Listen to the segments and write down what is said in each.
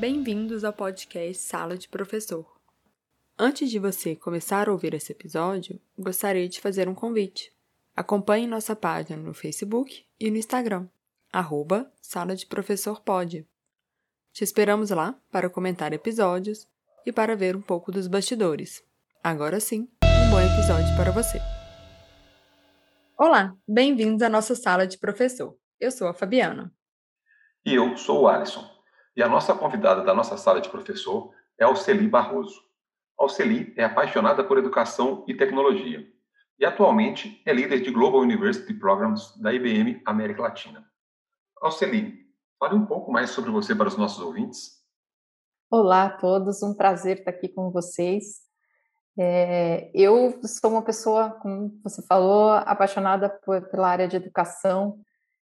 Bem-vindos ao podcast Sala de Professor. Antes de você começar a ouvir esse episódio, gostaria de fazer um convite. Acompanhe nossa página no Facebook e no Instagram, arroba Sala de Professor Pode. Te esperamos lá para comentar episódios e para ver um pouco dos bastidores. Agora sim, um bom episódio para você. Olá, bem-vindos à nossa Sala de Professor. Eu sou a Fabiana. E eu sou o Alisson. E a nossa convidada da nossa sala de professor é Alceli Barroso. Alceli é apaixonada por educação e tecnologia e atualmente é líder de Global University Programs da IBM América Latina. Alceli, fale um pouco mais sobre você para os nossos ouvintes. Olá a todos, um prazer estar aqui com vocês. É, eu sou uma pessoa, como você falou, apaixonada por, pela área de educação,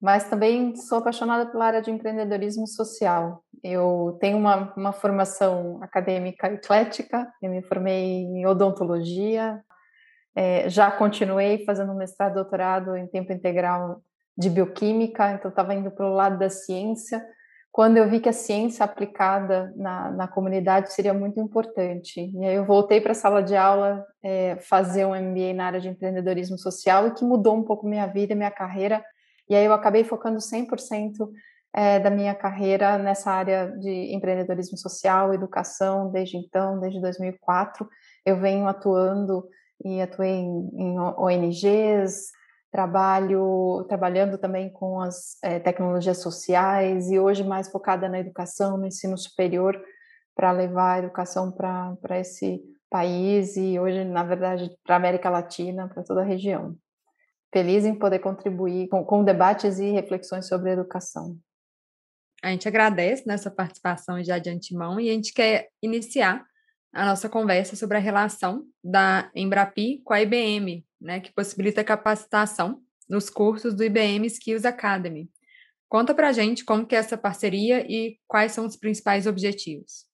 mas também sou apaixonada pela área de empreendedorismo social. Eu tenho uma, uma formação acadêmica eclética, eu me formei em odontologia, é, já continuei fazendo mestrado doutorado em tempo integral de bioquímica, então estava indo para o lado da ciência, quando eu vi que a ciência aplicada na, na comunidade seria muito importante. E aí eu voltei para a sala de aula é, fazer um MBA na área de empreendedorismo social e que mudou um pouco minha vida, minha carreira, e aí eu acabei focando 100% é, da minha carreira nessa área de empreendedorismo social, educação, desde então, desde 2004. Eu venho atuando e atuei em, em ONGs, trabalho trabalhando também com as é, tecnologias sociais e hoje mais focada na educação, no ensino superior, para levar a educação para esse país e hoje, na verdade, para a América Latina, para toda a região feliz em poder contribuir com, com debates e reflexões sobre educação. A gente agradece nessa participação já de antemão e a gente quer iniciar a nossa conversa sobre a relação da Embrapi com a IBM, né, que possibilita a capacitação nos cursos do IBM Skills Academy. Conta para a gente como que é essa parceria e quais são os principais objetivos.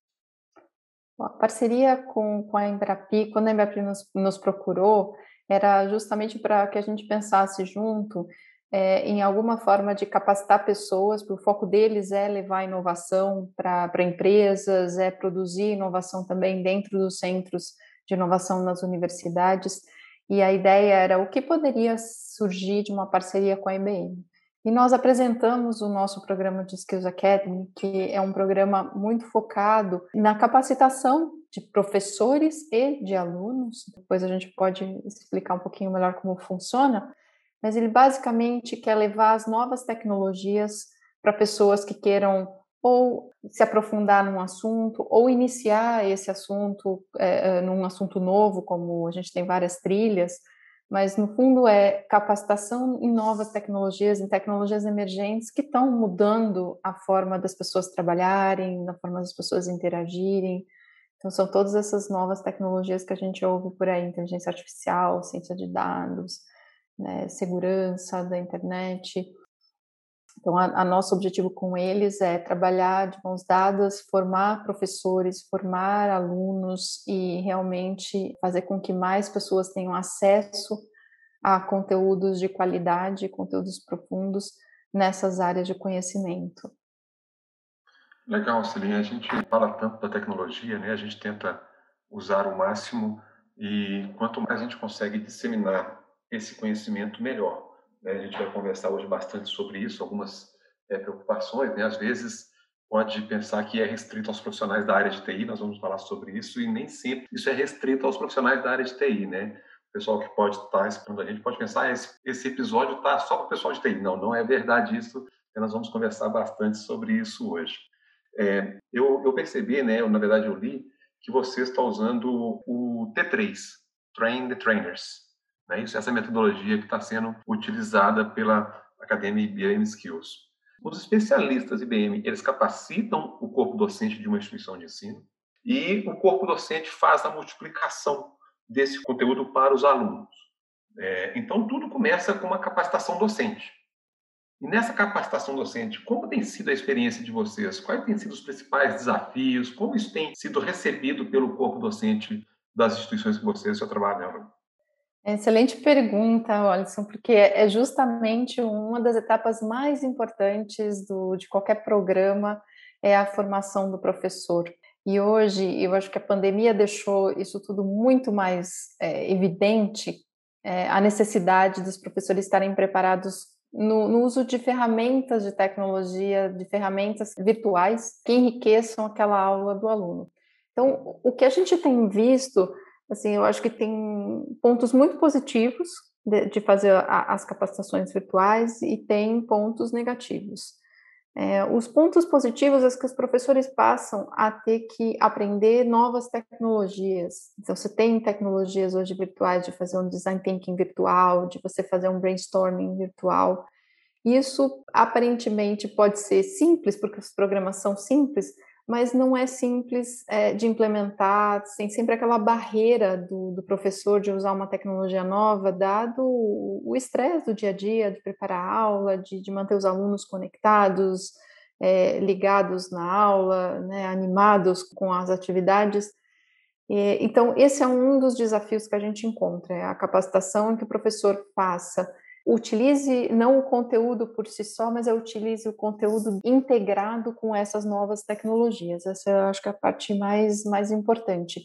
A parceria com, com a Embrapi, quando a Embrapi nos, nos procurou, era justamente para que a gente pensasse junto é, em alguma forma de capacitar pessoas, porque o foco deles é levar inovação para empresas, é produzir inovação também dentro dos centros de inovação nas universidades. E a ideia era o que poderia surgir de uma parceria com a IBM. E nós apresentamos o nosso programa de Skills Academy, que é um programa muito focado na capacitação de professores e de alunos. Depois a gente pode explicar um pouquinho melhor como funciona, mas ele basicamente quer levar as novas tecnologias para pessoas que queiram ou se aprofundar num assunto ou iniciar esse assunto é, num assunto novo, como a gente tem várias trilhas, mas no fundo é capacitação em novas tecnologias, em tecnologias emergentes que estão mudando a forma das pessoas trabalharem, a forma das pessoas interagirem, então, são todas essas novas tecnologias que a gente ouve por aí: inteligência artificial, ciência de dados, né, segurança da internet. Então, a, a, nosso objetivo com eles é trabalhar de mãos dadas, formar professores, formar alunos e realmente fazer com que mais pessoas tenham acesso a conteúdos de qualidade, conteúdos profundos nessas áreas de conhecimento. Legal, Celinha. A gente fala tanto da tecnologia, né? A gente tenta usar o máximo e quanto mais a gente consegue disseminar esse conhecimento, melhor. Né? A gente vai conversar hoje bastante sobre isso, algumas é, preocupações, né? Às vezes pode pensar que é restrito aos profissionais da área de TI, nós vamos falar sobre isso, e nem sempre isso é restrito aos profissionais da área de TI, né? O pessoal que pode estar escutando a gente pode pensar, ah, esse, esse episódio está só para o pessoal de TI. Não, não é verdade isso, nós vamos conversar bastante sobre isso hoje. É, eu, eu, percebi, né, eu, na verdade eu li, que você está usando o T3, Train the Trainers. Né? Isso, essa metodologia que está sendo utilizada pela Academia IBM Skills. Os especialistas IBM, eles capacitam o corpo docente de uma instituição de ensino e o corpo docente faz a multiplicação desse conteúdo para os alunos. É, então, tudo começa com uma capacitação docente. E nessa capacitação docente, como tem sido a experiência de vocês? Quais têm sido os principais desafios? Como isso tem sido recebido pelo corpo docente das instituições que vocês já trabalham? Excelente pergunta, Alisson, porque é justamente uma das etapas mais importantes do, de qualquer programa é a formação do professor. E hoje, eu acho que a pandemia deixou isso tudo muito mais é, evidente, é, a necessidade dos professores estarem preparados no, no, uso de ferramentas de tecnologia, de ferramentas virtuais que enriqueçam aquela aula do aluno. Então, o que a gente tem visto, assim, eu acho que tem pontos muito positivos de, de fazer a, as capacitações virtuais e tem pontos negativos. É, os pontos positivos é que os professores passam a ter que aprender novas tecnologias. Então, você tem tecnologias hoje virtuais de fazer um design thinking virtual, de você fazer um brainstorming virtual. Isso aparentemente pode ser simples, porque as programas são simples, mas não é simples é, de implementar, tem sempre aquela barreira do, do, professor de usar uma tecnologia nova, dado o estresse do dia a dia, de preparar a aula, de, de manter os alunos conectados, é, ligados na aula, né, animados com as atividades. E, então, esse é um dos desafios que a gente encontra, é a capacitação que o professor faça utilize não o conteúdo por si só, mas eu utilize o conteúdo integrado com essas novas tecnologias. Essa eu acho que é a parte mais, mais importante.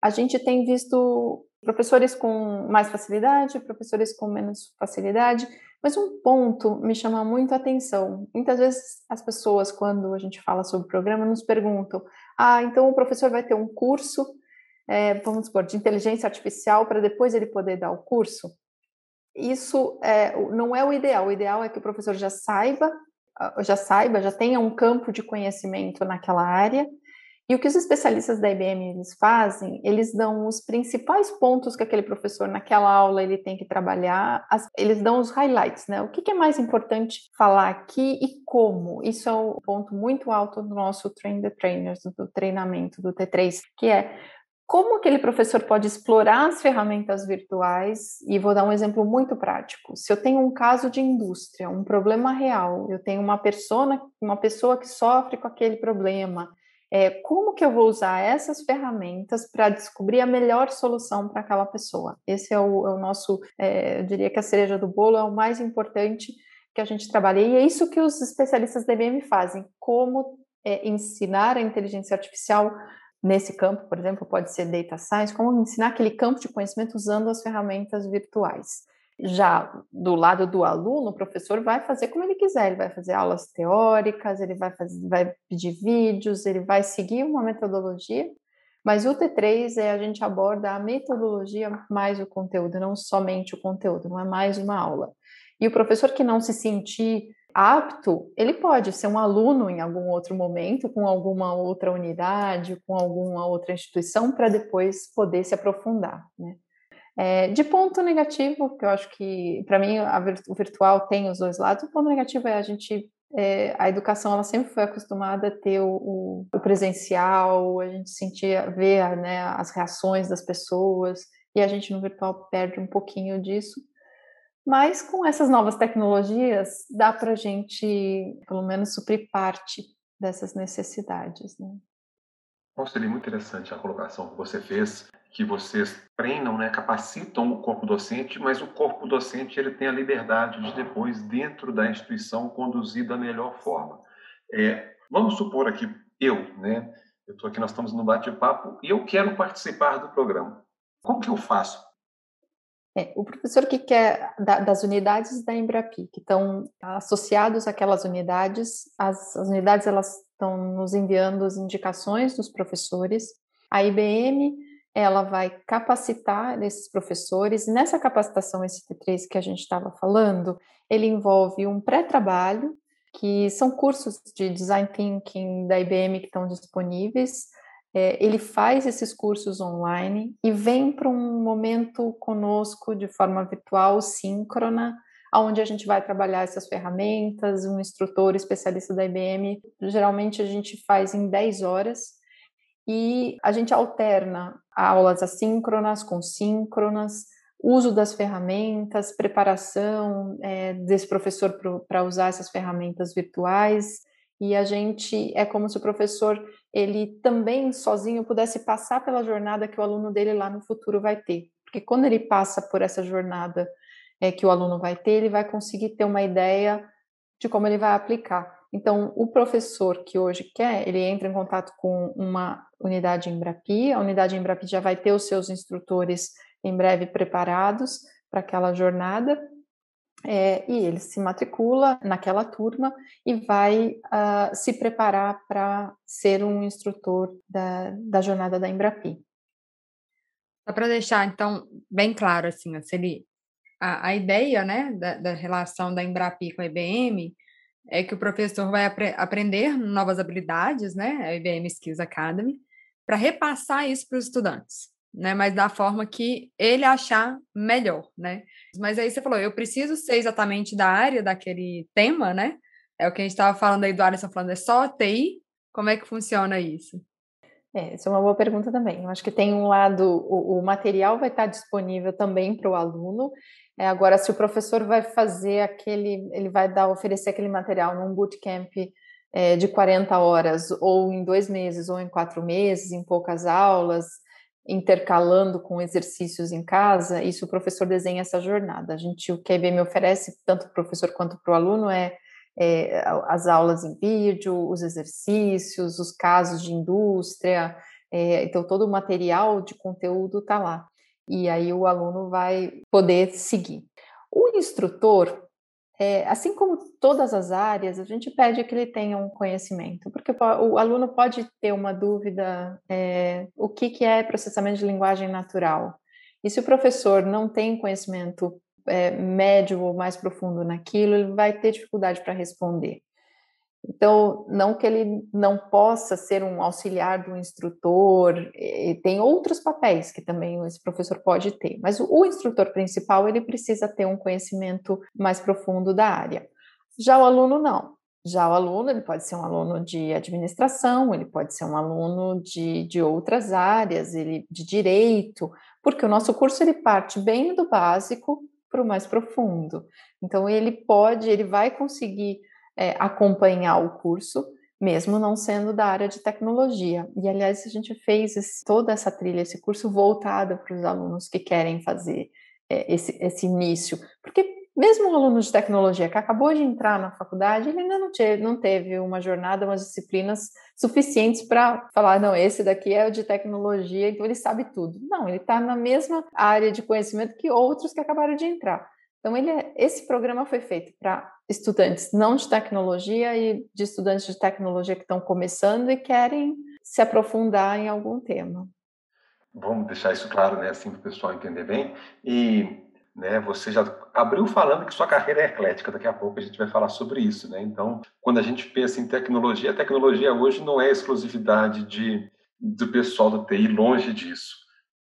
A gente tem visto professores com mais facilidade, professores com menos facilidade, mas um ponto me chama muito a atenção. Muitas vezes as pessoas, quando a gente fala sobre o programa, nos perguntam: ah, então o professor vai ter um curso, é, vamos supor, de inteligência artificial para depois ele poder dar o curso? Isso é, não é o ideal. O ideal é que o professor já saiba, ah, já saiba, já tenha um campo de conhecimento naquela área. E o que os especialistas da IBM eles fazem, eles dão os principais pontos que aquele professor naquela aula ele tem que trabalhar, as, eles dão os highlights, né? O que, que, é mais importante falar aqui e como? Isso é um ponto muito alto do nosso Train the Trainers, do treinamento do T3, que é como aquele professor pode explorar as ferramentas virtuais? E vou dar um exemplo muito prático. Se eu tenho um caso de indústria, um problema real, eu tenho uma pessoa, uma pessoa que sofre com aquele problema, é, como que eu vou usar essas ferramentas para descobrir a melhor solução para aquela pessoa? Esse é o, é o nosso, é, eu diria que a cereja do bolo é o mais importante que a gente trabalha. E é isso que os especialistas da IBM fazem, como é, ensinar a inteligência artificial nesse campo, por exemplo, pode ser data science, como ensinar aquele campo de conhecimento usando as ferramentas virtuais. Já do lado do aluno, o professor vai fazer como ele quiser, ele vai fazer aulas teóricas, ele vai, fazer, vai pedir vídeos, ele vai seguir uma metodologia, mas o T3 é a gente aborda a metodologia mais o conteúdo, não somente o conteúdo, não é mais uma aula. E o professor que não se sentir apto, ele pode ser um aluno em algum outro momento, com alguma outra unidade, com alguma outra instituição, para depois poder se aprofundar. Né? É, de ponto negativo, que eu acho que, para mim, a, o virtual tem os dois lados, o ponto negativo é a gente. É, a educação ela sempre foi acostumada a ter o, o presencial, a gente sentia, ver né, as reações das pessoas, e a gente no virtual perde um pouquinho disso. Mas com essas novas tecnologias, dá para a gente, pelo menos, suprir parte dessas necessidades. Né? Bom, seria muito interessante a colocação que você fez, que vocês treinam, né, capacitam o corpo docente, mas o corpo docente ele tem a liberdade de depois, dentro da instituição, conduzir da melhor forma. É, vamos supor aqui, eu, né, eu estou aqui, nós estamos no bate-papo e eu quero participar do programa. Como que eu faço é, o professor que quer da, das unidades da Embrapi, que estão associados àquelas unidades, as, as unidades elas estão nos enviando as indicações dos professores. A IBM ela vai capacitar esses professores. Nessa capacitação ST3 que a gente estava falando, ele envolve um pré-trabalho, que são cursos de design thinking da IBM que estão disponíveis, é, ele faz esses cursos online e vem para um momento conosco de forma virtual, síncrona, onde a gente vai trabalhar essas ferramentas, um instrutor especialista da IBM, geralmente a gente faz em 10 horas, e a gente alterna aulas assíncronas com síncronas, uso das ferramentas, preparação é, desse professor para usar essas ferramentas virtuais, e a gente é como se o professor ele também sozinho pudesse passar pela jornada que o aluno dele lá no futuro vai ter. Porque quando ele passa por essa jornada é, que o aluno vai ter, ele vai conseguir ter uma ideia de como ele vai aplicar. Então, o professor que hoje quer, ele entra em contato com uma unidade Embrapi, a unidade Embrapi já vai ter os seus instrutores em breve preparados para aquela jornada, é, e ele se matricula naquela turma e vai uh, se preparar para ser um instrutor da, da jornada da Embrapi. Só para deixar, então, bem claro, assim, se ele, a, a ideia né, da, da relação da Embrapi com a IBM é que o professor vai apre aprender novas habilidades, né, a IBM Skills Academy, para repassar isso para os estudantes, né, mas da forma que ele achar melhor, né. Mas aí você falou, eu preciso ser exatamente da área daquele tema, né, é o que a gente estava falando aí do Alisson falando, é só TI? Como é que funciona isso? É, essa é uma boa pergunta também. Eu acho que tem um lado, o, o material vai estar disponível também para o aluno, é, agora, se o professor vai fazer aquele, ele vai dar, oferecer aquele material num bootcamp é, de 40 horas, ou em dois meses, ou em quatro meses, em poucas aulas, intercalando com exercícios em casa, isso o professor desenha essa jornada. A gente, o que a IBM oferece, tanto para o professor quanto para o aluno, é, é, as aulas em vídeo, os exercícios, os casos de indústria, é, então todo o material de conteúdo está lá e aí o aluno vai poder seguir. O instrutor, é, assim como todas as áreas, a gente pede que ele tenha um conhecimento, porque o aluno pode ter uma dúvida: é, o que, que é processamento de linguagem natural? E se o professor não tem conhecimento é, médio ou mais profundo naquilo, ele vai ter dificuldade para responder. Então, não que ele não possa ser um auxiliar do instrutor, tem outros papéis que também esse professor pode ter, mas o instrutor principal ele precisa ter um conhecimento mais profundo da área. Já o aluno não. Já o aluno ele pode ser um aluno de administração, ele pode ser um aluno de, de outras áreas, ele de direito, porque o nosso curso ele parte bem do básico para o mais profundo. Então ele pode, ele vai conseguir é, acompanhar o curso, mesmo não sendo da área de tecnologia. E, aliás, a gente fez esse, toda essa trilha, esse curso voltado para os alunos que querem fazer é, esse, esse início. Porque mesmo um aluno de tecnologia que acabou de entrar na faculdade, ele ainda não, teve, não teve uma jornada, umas disciplinas suficientes para falar, não, esse daqui é o de tecnologia, então ele sabe tudo. Não, ele está na mesma área de conhecimento que outros que acabaram de entrar. Então, ele é, esse programa foi feito para estudantes não de tecnologia e de estudantes de tecnologia que estão começando e querem se aprofundar em algum tema. Vamos deixar isso claro, né, assim para o pessoal entender bem. E né, você já abriu falando que sua carreira é eclética, daqui a pouco a gente vai falar sobre isso, né? Então, quando a gente pensa em tecnologia, a tecnologia hoje não é exclusividade de, do pessoal do TI, longe disso.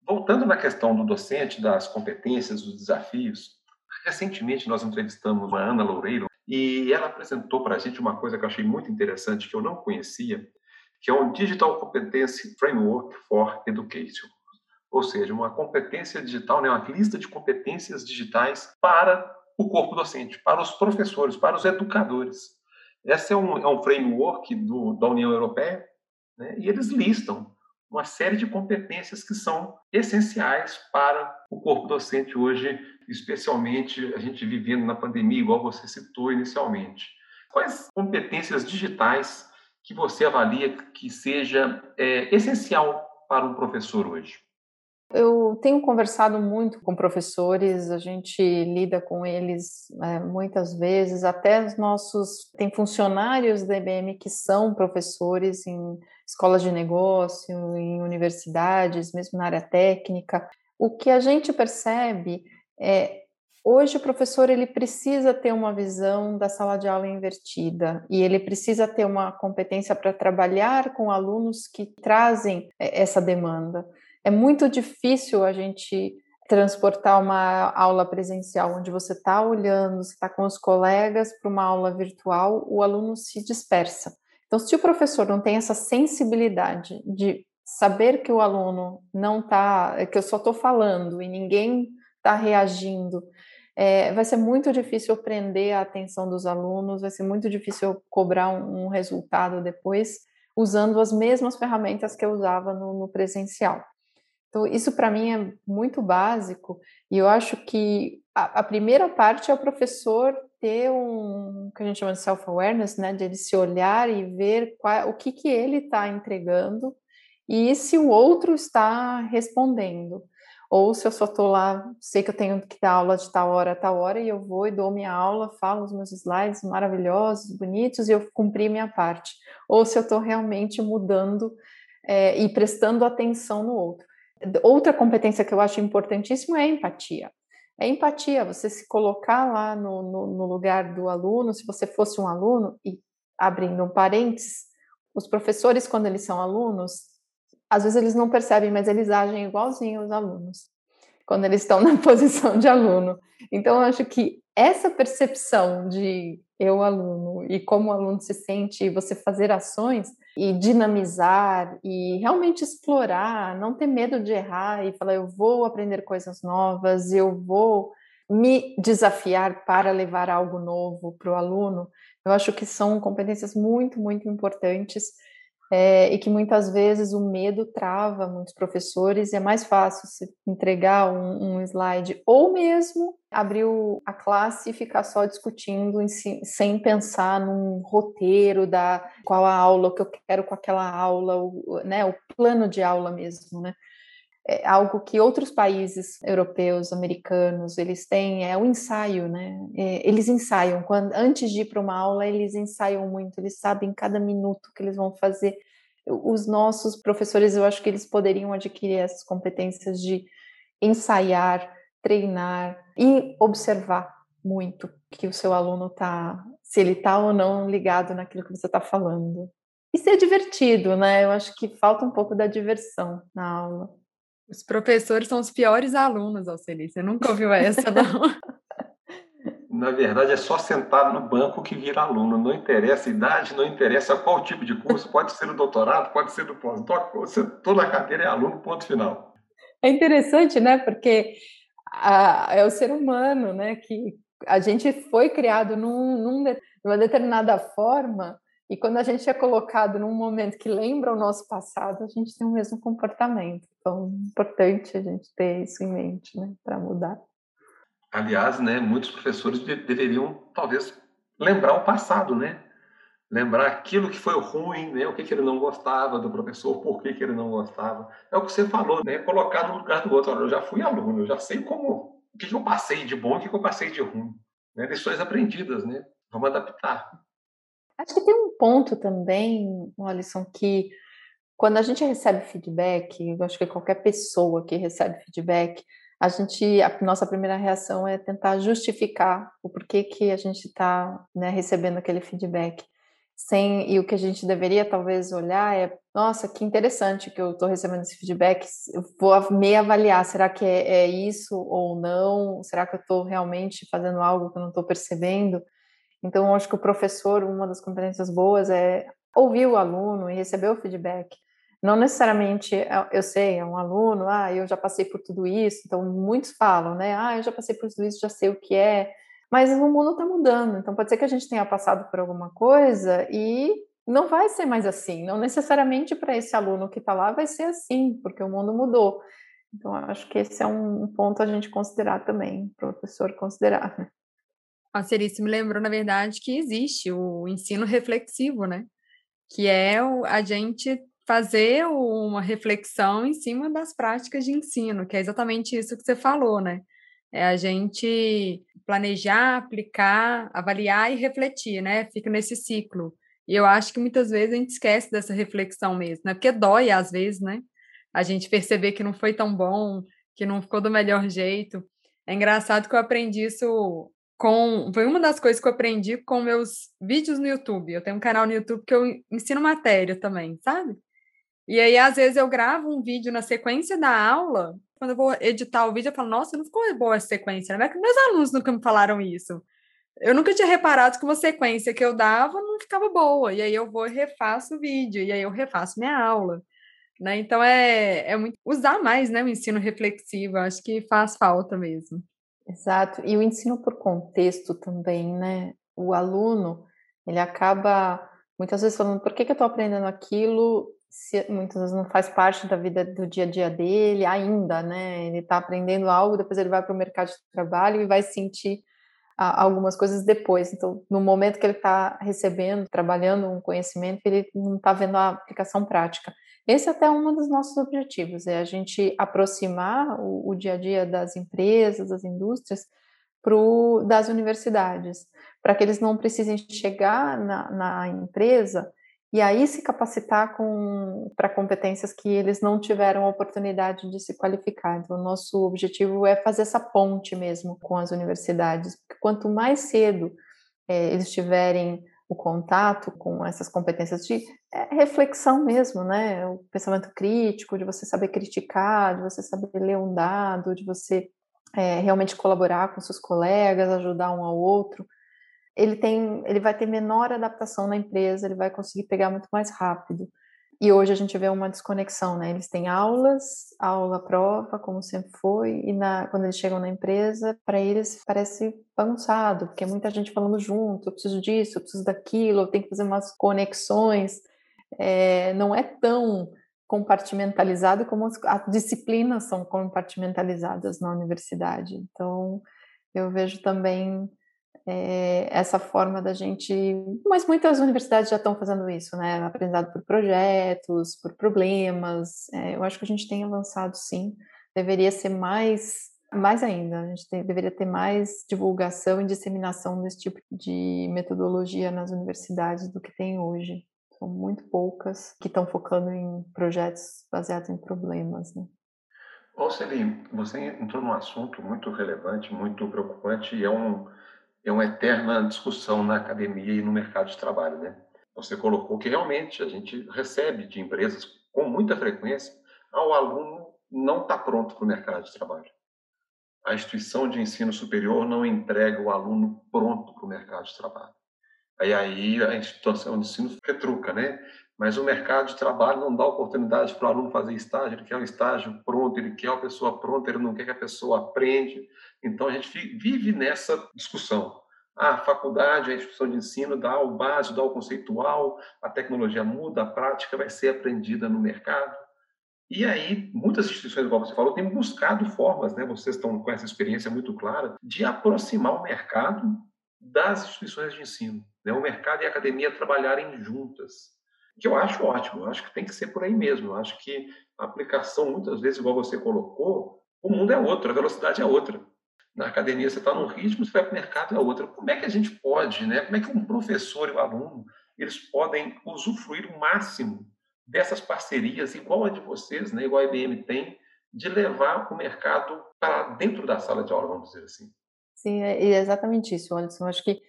Voltando na questão do docente, das competências, dos desafios, Recentemente nós entrevistamos a Ana Loureiro e ela apresentou para a gente uma coisa que eu achei muito interessante, que eu não conhecia, que é o Digital Competency Framework for Education. Ou seja, uma competência digital, né, uma lista de competências digitais para o corpo docente, para os professores, para os educadores. Esse é um, é um framework do, da União Europeia né, e eles listam uma série de competências que são essenciais para o corpo docente hoje especialmente a gente vivendo na pandemia, igual você citou inicialmente. Quais competências digitais que você avalia que seja é, essencial para um professor hoje? Eu tenho conversado muito com professores, a gente lida com eles é, muitas vezes, até os nossos. Tem funcionários da IBM que são professores em escolas de negócio, em universidades, mesmo na área técnica. O que a gente percebe é, hoje o professor ele precisa ter uma visão da sala de aula invertida e ele precisa ter uma competência para trabalhar com alunos que trazem é, essa demanda. É muito difícil a gente transportar uma aula presencial onde você está olhando, você está com os colegas para uma aula virtual, o aluno se dispersa. Então, se o professor não tem essa sensibilidade de saber que o aluno não está, que eu só estou falando e ninguém está reagindo. É, vai ser muito difícil prender a atenção dos alunos, vai ser muito difícil cobrar um, um resultado depois usando as mesmas ferramentas que eu usava no, no presencial. Então, isso para mim é muito básico e eu acho que a, a, primeira parte é o professor ter um que a gente chama de self-awareness, né? De ele se olhar e ver qual, o que, que ele está entregando e se o outro está respondendo. Ou se eu só estou lá, sei que eu tenho que dar aula de tal hora a tal hora, e eu vou e dou minha aula, falo os meus slides maravilhosos, bonitos, e eu cumpri minha parte. Ou se eu estou realmente mudando é, e prestando atenção no outro. Outra competência que eu acho importantíssima é a empatia. É empatia, você se colocar lá no, no, no lugar do aluno, se você fosse um aluno, e abrindo um parênteses, os professores, quando eles são alunos, às vezes eles não percebem, mas eles agem igualzinho os alunos, quando eles estão na posição de aluno. Então, eu acho que essa percepção de eu, aluno, e como o aluno se sente, e você fazer ações e dinamizar e realmente explorar, não ter medo de errar e falar, eu vou aprender coisas novas, eu vou me desafiar para levar algo novo para o aluno, eu acho que são competências muito, muito importantes é, e que muitas vezes o medo trava muitos professores e é mais fácil se entregar um, um slide ou mesmo abrir o, a classe e ficar só discutindo si, sem pensar num roteiro da qual a aula, o que eu quero com aquela aula, o, né, o plano de aula mesmo, né? É algo que outros países europeus, americanos, eles têm, é o ensaio, né? É, eles ensaiam, quando, antes de ir para uma aula, eles ensaiam muito, eles sabem cada minuto que eles vão fazer. Os nossos professores, eu acho que eles poderiam adquirir essas competências de ensaiar, treinar e observar muito que o seu aluno está, se ele está ou não ligado naquilo que você está falando. E ser divertido, né? Eu acho que falta um pouco da diversão na aula. Os professores são os piores alunos, Alceli. Você nunca ouviu essa, não? Na verdade, é só sentar no banco que vira aluno. Não interessa a idade, não interessa qual tipo de curso. Pode ser o doutorado, pode ser do pós-doc. Toda a cadeira é aluno, ponto final. É interessante, né? Porque a, é o ser humano, né? Que a gente foi criado num, num, numa determinada forma e quando a gente é colocado num momento que lembra o nosso passado, a gente tem o mesmo comportamento. Então, é importante a gente ter isso em mente, né, para mudar. Aliás, né, muitos professores de deveriam talvez lembrar o passado, né? Lembrar aquilo que foi ruim, né? O que, que ele não gostava do professor, por que, que ele não gostava. É o que você falou, né? Colocar no lugar do outro. Olha, eu já fui aluno, eu já sei como, o que, que eu passei de bom o que, que eu passei de ruim. Né? Lições aprendidas, né? Vamos adaptar. Acho que tem um ponto também, Alisson, que quando a gente recebe feedback, eu acho que qualquer pessoa que recebe feedback, a gente, a nossa primeira reação é tentar justificar o porquê que a gente está né, recebendo aquele feedback. Sem, e o que a gente deveria talvez olhar é, nossa, que interessante que eu estou recebendo esse feedback, vou me avaliar, será que é, é isso ou não? Será que eu estou realmente fazendo algo que eu não estou percebendo? Então, acho que o professor, uma das competências boas é ouvir o aluno e receber o feedback. Não necessariamente, é, eu sei, é um aluno, ah, eu já passei por tudo isso, então muitos falam, né, ah, eu já passei por tudo isso, já sei o que é, mas o mundo está mudando, então pode ser que a gente tenha passado por alguma coisa e não vai ser mais assim, não necessariamente para esse aluno que está lá vai ser assim, porque o mundo mudou. Então, acho que esse é um ponto a gente considerar também, professor considerar. A Cerice me lembrou, na verdade, que existe o ensino reflexivo, né? Que é a gente fazer uma reflexão em cima das práticas de ensino, que é exatamente isso que você falou, né? É a gente planejar, aplicar, avaliar e refletir, né? Fica nesse ciclo. E eu acho que muitas vezes a gente esquece dessa reflexão mesmo, né? Porque dói às vezes, né? A gente perceber que não foi tão bom, que não ficou do melhor jeito. É engraçado que eu aprendi isso com. Foi uma das coisas que eu aprendi com meus vídeos no YouTube. Eu tenho um canal no YouTube que eu ensino matéria também, sabe? E aí, às vezes, eu gravo um vídeo na sequência da aula. Quando eu vou editar o vídeo, eu falo, nossa, não ficou boa essa sequência, né? Meus alunos nunca me falaram isso. Eu nunca tinha reparado que uma sequência que eu dava não ficava boa. E aí eu vou e refaço o vídeo, e aí eu refaço minha aula. Né? Então é, é muito usar mais né, o ensino reflexivo, acho que faz falta mesmo. Exato. E o ensino por contexto também, né? O aluno, ele acaba muitas vezes falando, por que, que eu estou aprendendo aquilo se muitas vezes não faz parte da vida do dia a dia dele ainda, né? Ele está aprendendo algo, depois ele vai para o mercado de trabalho e vai sentir algumas coisas depois. Então, no momento que ele está recebendo, trabalhando um conhecimento, ele não está vendo a aplicação prática. Esse é até um dos nossos objetivos, é a gente aproximar o, o dia a dia das empresas, das indústrias, pro, das universidades, para que eles não precisem chegar na, na empresa e aí se capacitar para competências que eles não tiveram a oportunidade de se qualificar. Então, o nosso objetivo é fazer essa ponte mesmo com as universidades, porque quanto mais cedo é, eles tiverem o contato com essas competências de é, reflexão mesmo, né? O pensamento crítico, de você saber criticar, de você saber ler um dado, de você é, realmente colaborar com seus colegas, ajudar um ao outro ele tem, ele vai ter menor adaptação na empresa, ele vai conseguir pegar muito mais rápido. E hoje a gente vê uma desconexão, né? Eles têm aulas, aula, prova, como sempre foi, e na, quando eles chegam na empresa, para eles parece bagunçado, porque é muita gente falando junto, eu preciso disso, eu preciso daquilo, eu tenho que fazer umas conexões. É, não é tão compartimentalizado como as, as disciplinas são compartimentalizadas na universidade. Então, eu vejo também é, essa forma da gente. Mas muitas universidades já estão fazendo isso, né? Aprendizado por projetos, por problemas. É, eu acho que a gente tem avançado sim. Deveria ser mais, mais ainda. A gente tem, deveria ter mais divulgação e disseminação desse tipo de metodologia nas universidades do que tem hoje. São muito poucas que estão focando em projetos baseados em problemas. Né? Ô Celine, você entrou num assunto muito relevante, muito preocupante e é um é uma eterna discussão na academia e no mercado de trabalho, né? Você colocou que realmente a gente recebe de empresas com muita frequência ao aluno não está pronto para o mercado de trabalho. A instituição de ensino superior não entrega o aluno pronto para o mercado de trabalho. Aí, aí a instituição de ensino retruca, né? Mas o mercado de trabalho não dá oportunidade para o aluno fazer estágio, ele quer um estágio pronto, ele quer uma pessoa pronta, ele não quer que a pessoa aprende. Então a gente vive nessa discussão. Ah, a faculdade, a instituição de ensino dá o básico, dá o conceitual, a tecnologia muda, a prática vai ser aprendida no mercado. E aí, muitas instituições, igual você falou, têm buscado formas, né? Vocês estão com essa experiência muito clara, de aproximar o mercado das instituições de ensino. Né? O mercado e a academia trabalharem juntas. Que eu acho ótimo, eu acho que tem que ser por aí mesmo. Eu acho que a aplicação, muitas vezes, igual você colocou, o mundo é outro, a velocidade é outra na academia você está num ritmo, você vai para o mercado é outro. Como é que a gente pode, né? Como é que um professor e o um aluno eles podem usufruir o máximo dessas parcerias, igual a de vocês, né? Igual a IBM tem, de levar o mercado para dentro da sala de aula, vamos dizer assim. Sim, é, é exatamente isso, Anderson. Acho que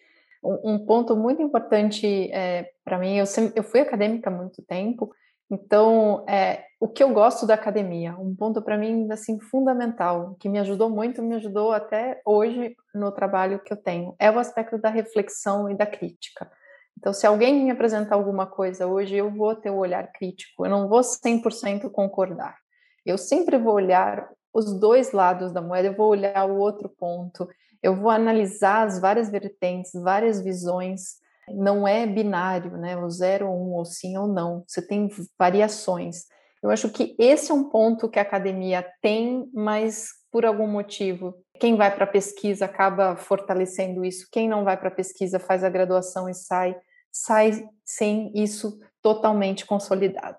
um, ponto muito importante é, para mim, eu, sempre, eu fui acadêmica há muito tempo, então, é, o que eu gosto da academia, um ponto para mim assim fundamental, que me ajudou muito, me ajudou até hoje no trabalho que eu tenho, é o aspecto da reflexão e da crítica. Então, se alguém me apresentar alguma coisa hoje, eu vou ter o um olhar crítico, eu não vou 100% concordar. Eu sempre vou olhar os dois lados da moeda, eu vou olhar o outro ponto, eu vou analisar as várias vertentes, várias visões, não é binário, né? O zero ou um, ou sim ou não. Você tem variações. Eu acho que esse é um ponto que a academia tem, mas por algum motivo, quem vai para a pesquisa acaba fortalecendo isso. Quem não vai para a pesquisa faz a graduação e sai, sai sem isso totalmente consolidado.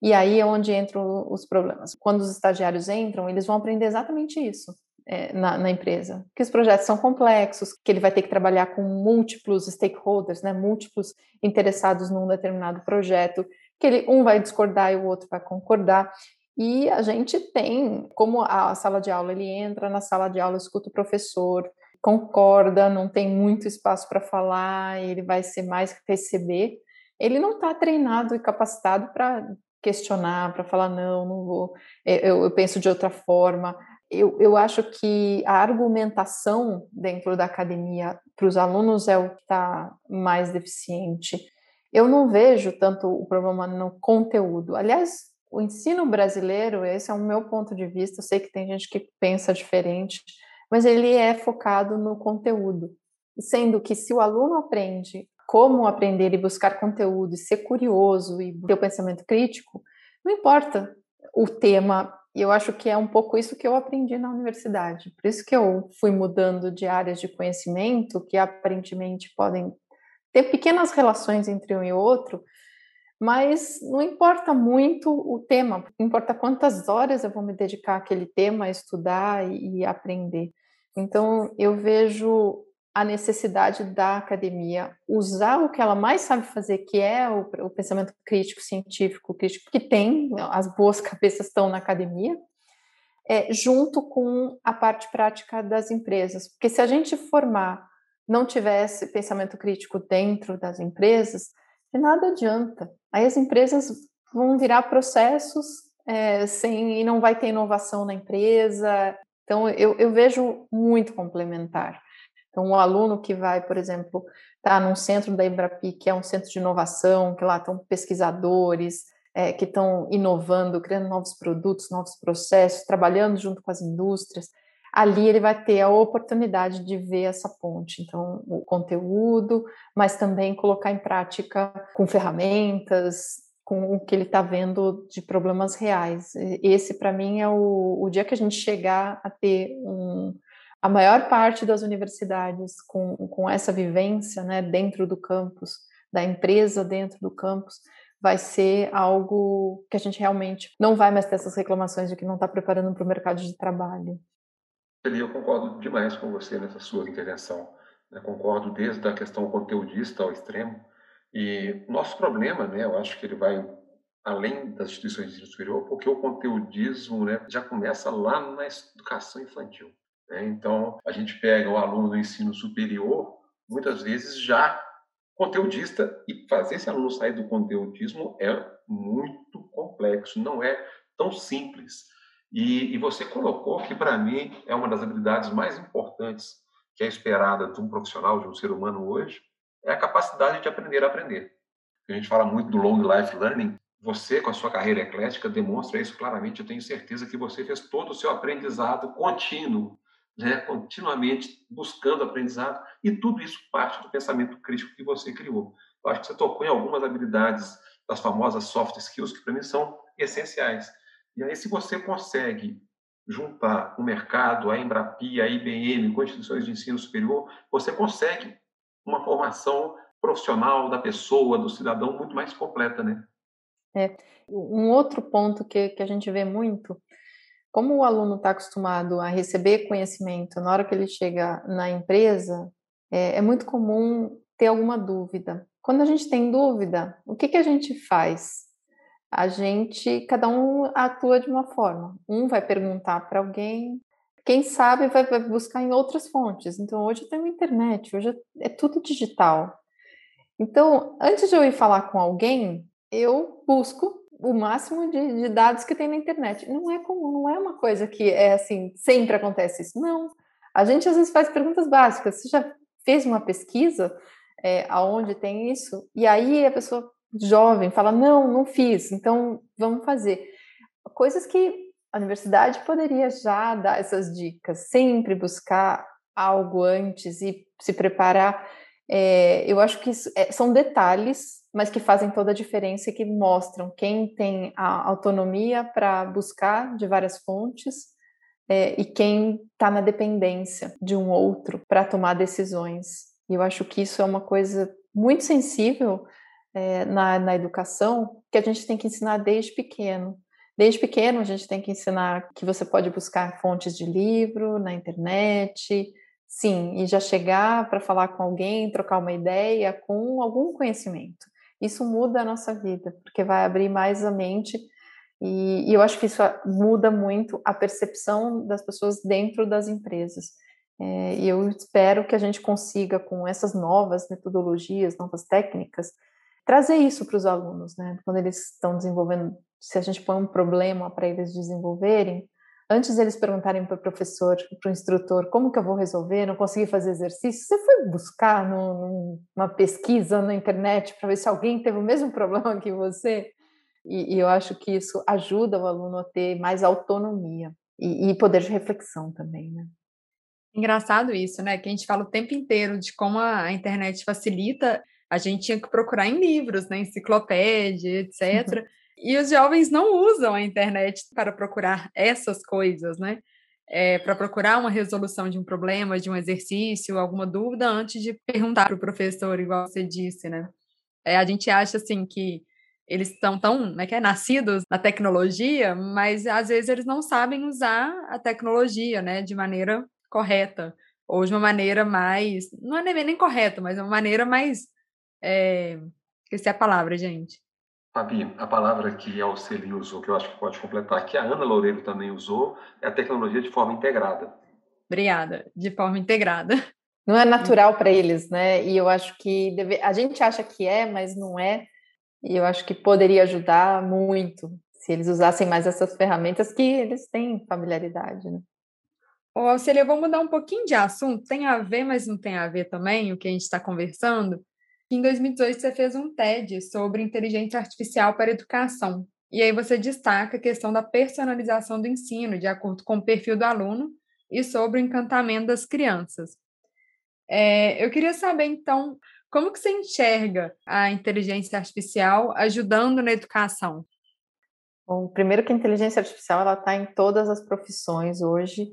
E aí é onde entram os problemas. Quando os estagiários entram, eles vão aprender exatamente isso é, na, na, empresa, que os projetos são complexos, que ele vai ter que trabalhar com múltiplos stakeholders, né, múltiplos interessados num determinado projeto, que ele um vai discordar e o outro vai concordar. E a gente tem, como a sala de aula, ele entra na sala de aula, escuta o professor, concorda, não tem muito espaço para falar, ele vai ser mais receber. Ele não está treinado e capacitado para questionar, para falar não, não vou, eu, eu penso de outra forma eu, eu acho que a argumentação dentro da academia para os alunos é o que está mais deficiente. Eu não vejo tanto o problema no conteúdo. Aliás, o ensino brasileiro, esse é o meu ponto de vista, eu sei que tem gente que pensa diferente, mas ele é focado no conteúdo. Sendo que se o aluno aprende como aprender e buscar conteúdo, e ser curioso e ter o pensamento crítico, não importa o tema E eu acho que é um pouco isso que eu aprendi na universidade. Por isso que eu fui mudando de áreas de conhecimento que aparentemente podem ter pequenas relações entre um e outro, mas não importa muito o tema, importa quantas horas eu vou me dedicar àquele tema, a estudar e, aprender. Então, eu vejo a necessidade da academia usar o que ela mais sabe fazer, que é o, o pensamento crítico, científico, crítico, que tem, as boas cabeças estão na academia, é, junto com a parte prática das empresas. Porque se a gente formar, não tivesse pensamento crítico dentro das empresas, de nada adianta. Aí as empresas vão virar processos é, sem e não vai ter inovação na empresa. Então eu, eu vejo muito complementar. Então o aluno que vai, por exemplo, tá num centro da Embrapi, que é um centro de inovação, que lá estão pesquisadores é, que estão inovando, criando novos produtos, novos processos, trabalhando junto com as indústrias ali ele vai ter a oportunidade de ver essa ponte. Então, o conteúdo, mas também colocar em prática com ferramentas, com o que ele está vendo de problemas reais. Esse, para mim, é o, o, dia que a gente chegar a ter um, a maior parte das universidades com, com essa vivência né, dentro do campus, da empresa dentro do campus, vai ser algo que a gente realmente não vai mais ter essas reclamações de que não está preparando para o mercado de trabalho. Eu concordo demais com você nessa sua intervenção. Né? Concordo desde a questão conteudista ao extremo. E nosso problema, né, eu acho que ele vai além das instituições de ensino superior, porque o conteudismo né, já começa lá na educação infantil. Né? Então, a gente pega o aluno do ensino superior, muitas vezes já conteudista, e fazer esse aluno sair do conteudismo é muito complexo, não é tão simples. E, e você colocou que, para mim, é uma das habilidades mais importantes que é esperada de um profissional, de um ser humano hoje, é a capacidade de aprender a aprender. A gente fala muito do long life learning. Você, com a sua carreira eclética, demonstra isso claramente. Eu tenho certeza que você fez todo o seu aprendizado contínuo, né? continuamente buscando aprendizado, e tudo isso parte do pensamento crítico que você criou. Eu acho que você tocou em algumas habilidades das famosas soft skills, que para mim são essenciais. E aí, se você consegue juntar o mercado, a Embrapi, a IBM, com instituições de ensino superior, você consegue uma formação profissional da pessoa, do cidadão, muito mais completa, né? É. Um outro ponto que, que a gente vê muito, como o aluno está acostumado a receber conhecimento na hora que ele chega na empresa, é, é muito comum ter alguma dúvida. Quando a gente tem dúvida, o que, que a gente faz? a gente, cada um atua de uma forma. Um vai perguntar para alguém, quem sabe vai, vai, buscar em outras fontes. Então, hoje tem a internet, hoje é tudo digital. Então, antes de eu ir falar com alguém, eu busco o máximo de, de dados que tem na internet. Não é comum, não é uma coisa que é assim, sempre acontece isso. Não. A gente às vezes faz perguntas básicas. Você já fez uma pesquisa é, aonde tem isso? E aí a pessoa jovem fala: não, não fiz, então vamos fazer. Coisas que a universidade poderia já dar essas dicas, sempre buscar algo antes e se preparar. É, eu acho que isso, é, são detalhes, mas que fazem toda a diferença e que mostram quem tem a autonomia para buscar de várias fontes é, e quem está na dependência de um outro para tomar decisões. E eu acho que isso é uma coisa muito sensível é, na, na educação que a gente tem que ensinar desde pequeno. Desde pequeno, a gente tem que ensinar que você pode buscar fontes de livro na internet, sim, e já chegar para falar com alguém, trocar uma ideia com algum conhecimento. Isso muda a nossa vida, porque vai abrir mais a mente e, e eu acho que isso muda muito a percepção das pessoas dentro das empresas. É, e eu espero que a gente consiga, com essas novas metodologias, novas técnicas, trazer isso para os alunos, né? Quando eles estão desenvolvendo, se a gente põe um problema para eles desenvolverem, antes eles perguntarem para o professor, para o instrutor, como que eu vou resolver, não consegui fazer exercício, você foi buscar numa pesquisa na internet para ver se alguém teve o mesmo problema que você? E, e, eu acho que isso ajuda o aluno a ter mais autonomia e, e poder de reflexão também, né? Engraçado isso, né? Que a gente fala o tempo inteiro de como a internet facilita a gente tinha que procurar em livros, né, enciclopédia, etc. Uhum. E os jovens não usam a internet para procurar essas coisas, né? É, para procurar uma resolução de um problema, de um exercício, alguma dúvida, antes de perguntar para o professor, igual você disse, né? É, a gente acha assim que eles estão tão, né, que é, nascidos na tecnologia, mas às vezes eles não sabem usar a tecnologia, né, de maneira correta ou de uma maneira mais, não é nem correta, mas uma maneira mais, é, esqueci a palavra, gente. Fabi, a palavra que a Alceli usou, que eu acho que pode completar, que a Ana Loureiro também usou, é a tecnologia de forma integrada. Obrigada, de forma integrada. Não é natural para eles, né? E eu acho que deve... a gente acha que é, mas não é. E eu acho que poderia ajudar muito se eles usassem mais essas ferramentas que eles têm familiaridade, né? Ô, Auxílio, eu vou mudar um pouquinho de assunto. Tem a ver, mas não tem a ver também, o que a gente está conversando. Em 2018, você fez um TED sobre inteligência artificial para educação. E aí você destaca a questão da personalização do ensino, de acordo com o perfil do aluno, e sobre o encantamento das crianças. É, eu queria saber, então, como que você enxerga a inteligência artificial ajudando na educação? Bom, primeiro que a inteligência artificial ela está em todas as profissões hoje.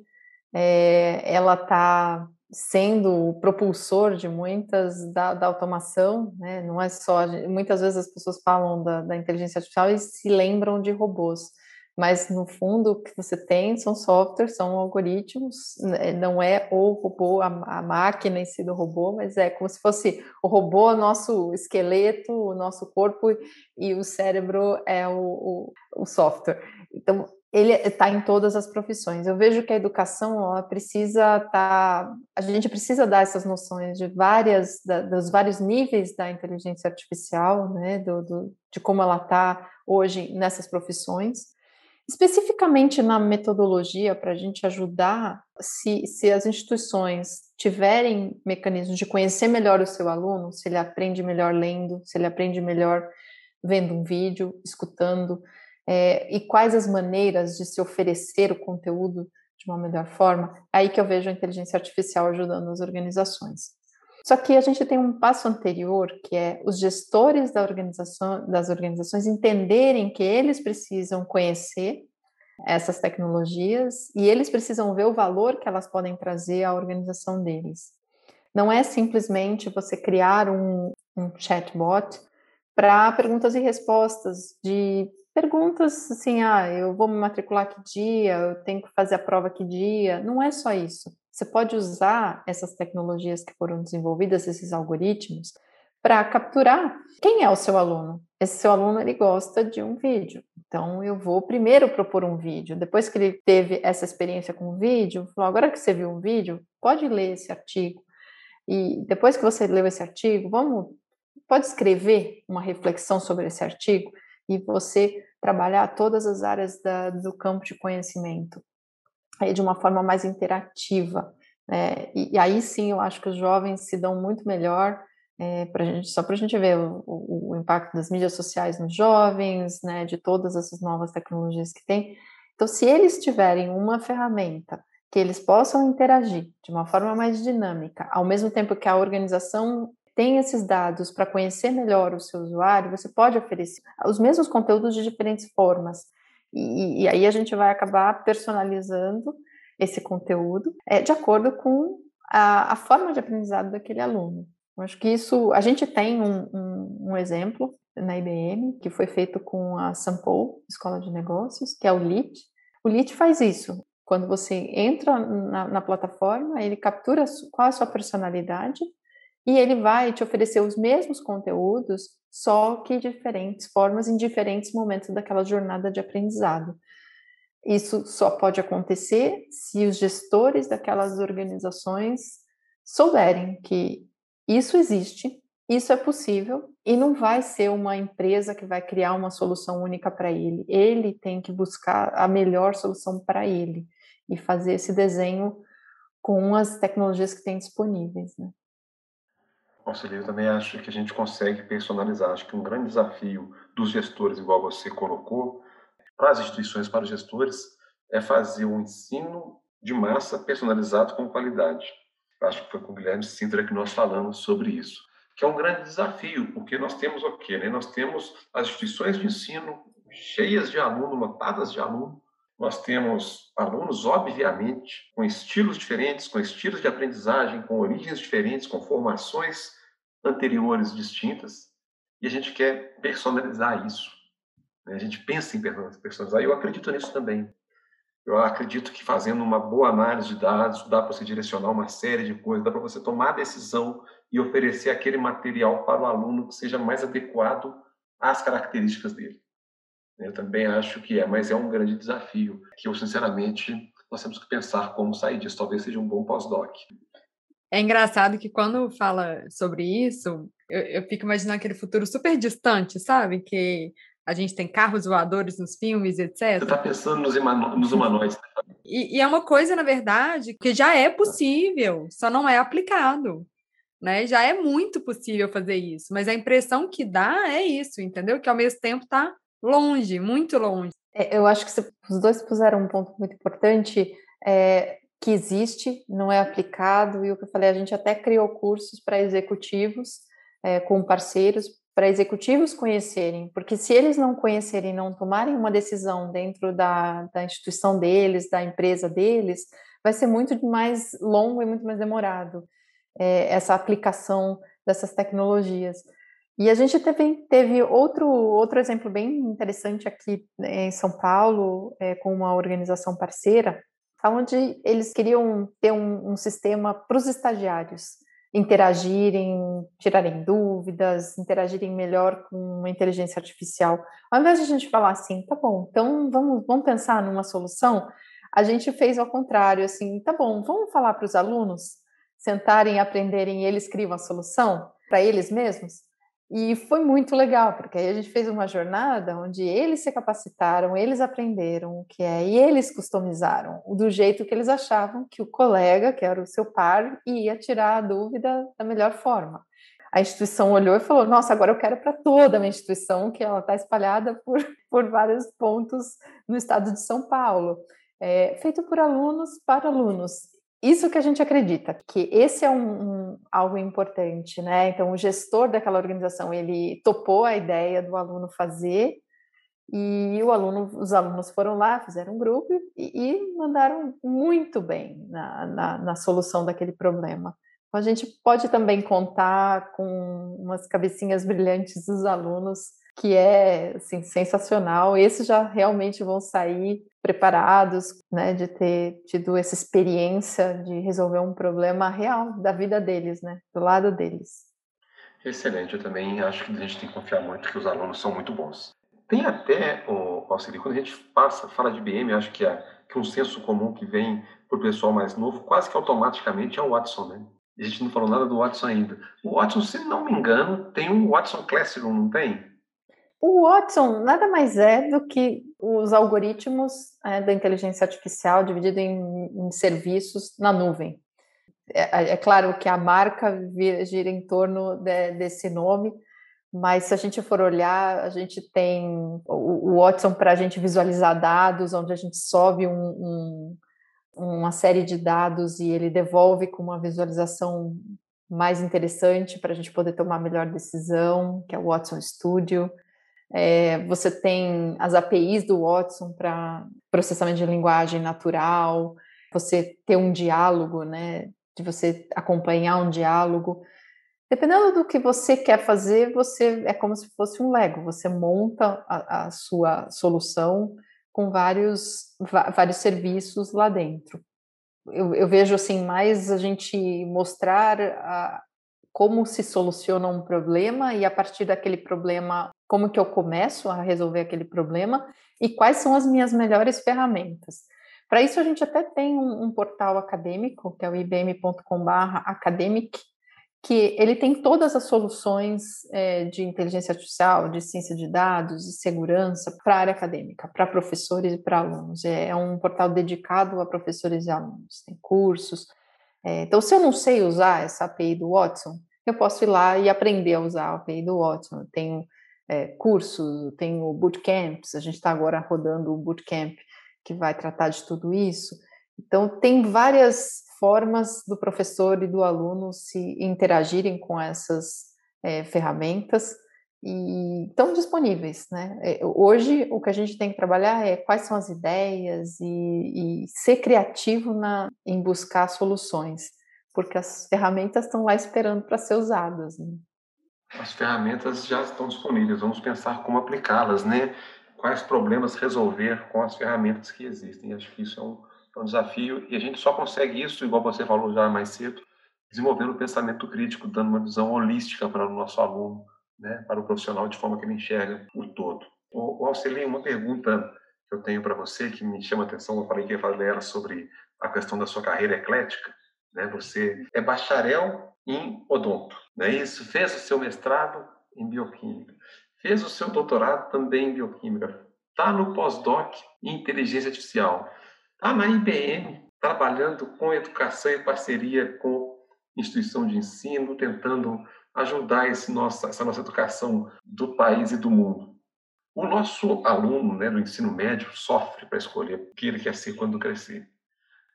É, ela está sendo o propulsor de muitas da, da, automação, né? Não é só muitas vezes as pessoas falam da, da inteligência artificial e se lembram de robôs mas no fundo o que você tem são softwares, são algoritmos, né, não é o robô, a, a, máquina em si do robô, mas é como se fosse o robô, nosso esqueleto, o nosso corpo e o cérebro é o, o, o software. Então, ele está em todas as profissões. Eu vejo que a educação ela precisa tá, a gente precisa dar essas noções de várias, da, dos vários níveis da inteligência artificial, né, do, do de como ela está hoje nessas profissões Especificamente na metodologia, para a gente ajudar, se, se as instituições tiverem mecanismos de conhecer melhor o seu aluno, se ele aprende melhor lendo, se ele aprende melhor vendo um vídeo, escutando, é, e quais as maneiras de se oferecer o conteúdo de uma melhor forma, é aí que eu vejo a inteligência artificial ajudando as organizações. Só que a gente tem um passo anterior, que é os gestores da organização, das organizações entenderem que eles precisam conhecer essas tecnologias e eles precisam ver o valor que elas podem trazer à organização deles. Não é simplesmente você criar um, um chatbot para perguntas e respostas de perguntas assim, ah, eu vou me matricular que dia, eu tenho que fazer a prova que dia. Não é só isso. Você pode usar essas tecnologias que foram desenvolvidas, esses algoritmos, para capturar quem é o seu aluno. Esse seu aluno ele gosta de um vídeo. Então eu vou primeiro propor um vídeo. Depois que ele teve essa experiência com o vídeo, falou, agora que você viu um vídeo, pode ler esse artigo. E depois que você leu esse artigo, vamos pode escrever uma reflexão sobre esse artigo e você trabalhar todas as áreas da, do campo de conhecimento de uma forma mais interativa. Né? E, e, aí sim eu acho que os jovens se dão muito melhor. É, pra gente, só para a gente ver o, o, impacto das mídias sociais nos jovens, né, de todas essas novas tecnologias que tem. Então, se eles tiverem uma ferramenta que eles possam interagir de uma forma mais dinâmica, ao mesmo tempo que a organização tem esses dados para conhecer melhor o seu usuário, você pode oferecer os mesmos conteúdos de diferentes formas. E, e aí a gente vai acabar personalizando esse conteúdo é, de acordo com a, a, forma de aprendizado daquele aluno. Eu acho que isso, a gente tem um, um, um exemplo na IBM, que foi feito com a Sample, Escola de Negócios, que é o LIT. O LIT faz isso. Quando você entra na, na plataforma, ele captura qual é a sua personalidade e ele vai te oferecer os mesmos conteúdos, só que diferentes formas em diferentes momentos daquela jornada de aprendizado. Isso só pode acontecer se os gestores daquelas organizações souberem que isso existe, isso é possível e não vai ser uma empresa que vai criar uma solução única para ele. Ele tem que buscar a melhor solução para ele e fazer esse desenho com as tecnologias que tem disponíveis. Né? Conselheiro, eu também acho que a gente consegue personalizar. Acho que um grande desafio dos gestores, igual você colocou, para as instituições, para os gestores, é fazer um ensino de massa personalizado com qualidade. Acho que foi com o Guilherme Sintra que nós falamos sobre isso, que é um grande desafio, porque nós temos o quê? Né? Nós temos as instituições de ensino cheias de aluno, lotadas de aluno. Nós temos alunos, obviamente, com estilos diferentes, com estilos de aprendizagem, com origens diferentes, com formações anteriores distintas, e a gente quer personalizar isso. Né? A gente pensa em personalizar, e eu acredito nisso também. Eu acredito que fazendo uma boa análise de dados, dá para você direcionar uma série de coisas, dá para você tomar a decisão e oferecer aquele material para o aluno que seja mais adequado às características dele. Eu também acho que é, mas é um grande desafio que eu, sinceramente, nós temos que pensar como sair disso. Talvez seja um bom pós-doc. É engraçado que quando fala sobre isso, eu, eu fico imaginando aquele futuro super distante, sabe? Que a gente tem carros voadores nos filmes, etc. Você está pensando nos, nos humanoides. Né? E, e, é uma coisa, na verdade, que já é possível, só não é aplicado. Né? Já é muito possível fazer isso, mas a impressão que dá é isso, entendeu? Que ao mesmo tempo está longe, muito longe. É, eu acho que os dois puseram um ponto muito importante, é, que existe, não é aplicado, e o que eu falei, a gente até criou cursos para executivos, é, com parceiros, para executivos conhecerem, porque se eles não conhecerem, não tomarem uma decisão dentro da, da instituição deles, da empresa deles, vai ser muito mais longo e muito mais demorado é, essa aplicação dessas tecnologias. E a gente teve, teve outro, outro exemplo bem interessante aqui né, em São Paulo, é, com uma organização parceira, onde eles queriam ter um, um sistema para os estagiários interagirem, tirarem dúvidas, interagirem melhor com a inteligência artificial. Ao invés de a gente falar assim, tá bom, então vamos, vamos pensar numa solução, a gente fez ao contrário, assim, tá bom, vamos falar para os alunos sentarem, aprenderem e eles criam a solução para eles mesmos? E foi muito legal, porque aí a gente fez uma jornada onde eles se capacitaram, eles aprenderam o que é, e eles customizaram do jeito que eles achavam que o colega, que era o seu par, ia tirar a dúvida da melhor forma. A instituição olhou e falou: Nossa, agora eu quero para toda a minha instituição, que ela está espalhada por, por vários pontos no estado de São Paulo. É, feito por alunos para alunos isso que a gente acredita, que esse é um, um, algo importante, né? Então, o gestor daquela organização, ele topou a ideia do aluno fazer e o aluno, os alunos foram lá, fizeram um grupo e, e mandaram muito bem na, na, na, solução daquele problema. Então, a gente pode também contar com umas cabecinhas brilhantes dos alunos que é assim, sensacional. Esses já realmente vão sair preparados, né, de ter tido essa experiência de resolver um problema real da vida deles, né, do lado deles. Excelente, eu também acho que a gente tem que confiar muito que os alunos são muito bons. Tem até, o Alceli, quando a gente passa, fala de BM, acho que, é, que um senso comum que vem para o pessoal mais novo, quase que automaticamente é o Watson, né? A gente não falou nada do Watson ainda. O Watson, se não me engano, tem um Watson Classroom, não tem? O Watson nada mais é do que os algoritmos é, da inteligência artificial dividido em, em serviços na nuvem. É, é, é, claro que a marca gira em torno de, desse nome, mas se a gente for olhar, a gente tem o, o Watson para a gente visualizar dados, onde a gente sobe um, um, uma série de dados e ele devolve com uma visualização mais interessante para a gente poder tomar melhor decisão, que é o Watson Studio. É, você tem as APIs do Watson para processamento de linguagem natural, você ter um diálogo, né? De você acompanhar um diálogo. Dependendo do que você quer fazer, você é como se fosse um Lego. Você monta a, a sua solução com vários, vários serviços lá dentro. Eu, eu, vejo assim mais a gente mostrar a, como se soluciona um problema e a partir daquele problema como que eu começo a resolver aquele problema e quais são as minhas melhores ferramentas. Para isso, a gente até tem um, um portal acadêmico, que é o ibm.com/academic, que ele tem todas as soluções é, de inteligência artificial, de ciência de dados, de segurança para a área acadêmica, para professores e para alunos. É, é, um portal dedicado a professores e alunos, tem cursos. É, então, se eu não sei usar essa API do Watson, eu posso ir lá e aprender a usar a API do Watson. Eu tenho é, cursos, tem o bootcamps, a gente está agora rodando o bootcamp que vai tratar de tudo isso. Então, tem várias formas do professor e do aluno se interagirem com essas é, ferramentas e estão disponíveis, né? É, hoje o que a gente tem que trabalhar é quais são as ideias e, e ser criativo na, em buscar soluções, porque as ferramentas estão lá esperando para ser usadas. Né? As ferramentas já estão disponíveis, vamos pensar como aplicá-las, né? Quais problemas resolver com as ferramentas que existem. Acho que isso é um, é um desafio e a gente só consegue isso, igual você falou já mais cedo, desenvolvendo o pensamento crítico, dando uma visão holística para o nosso aluno, né, para o profissional, de forma que ele enxerga o todo. O, o uma pergunta que eu tenho para você, que me chama a atenção, eu falei que ia falar dela sobre a questão da sua carreira eclética, né? Você é bacharel em odonto, não é isso? Fez o seu mestrado em bioquímica, fez o seu doutorado também em bioquímica, está no pós-doc em inteligência artificial, está na IBM trabalhando com educação em parceria com instituição de ensino, tentando ajudar esse essa nossa educação do país e do mundo. O nosso aluno né, do ensino médio sofre para escolher o que ele quer ser quando crescer.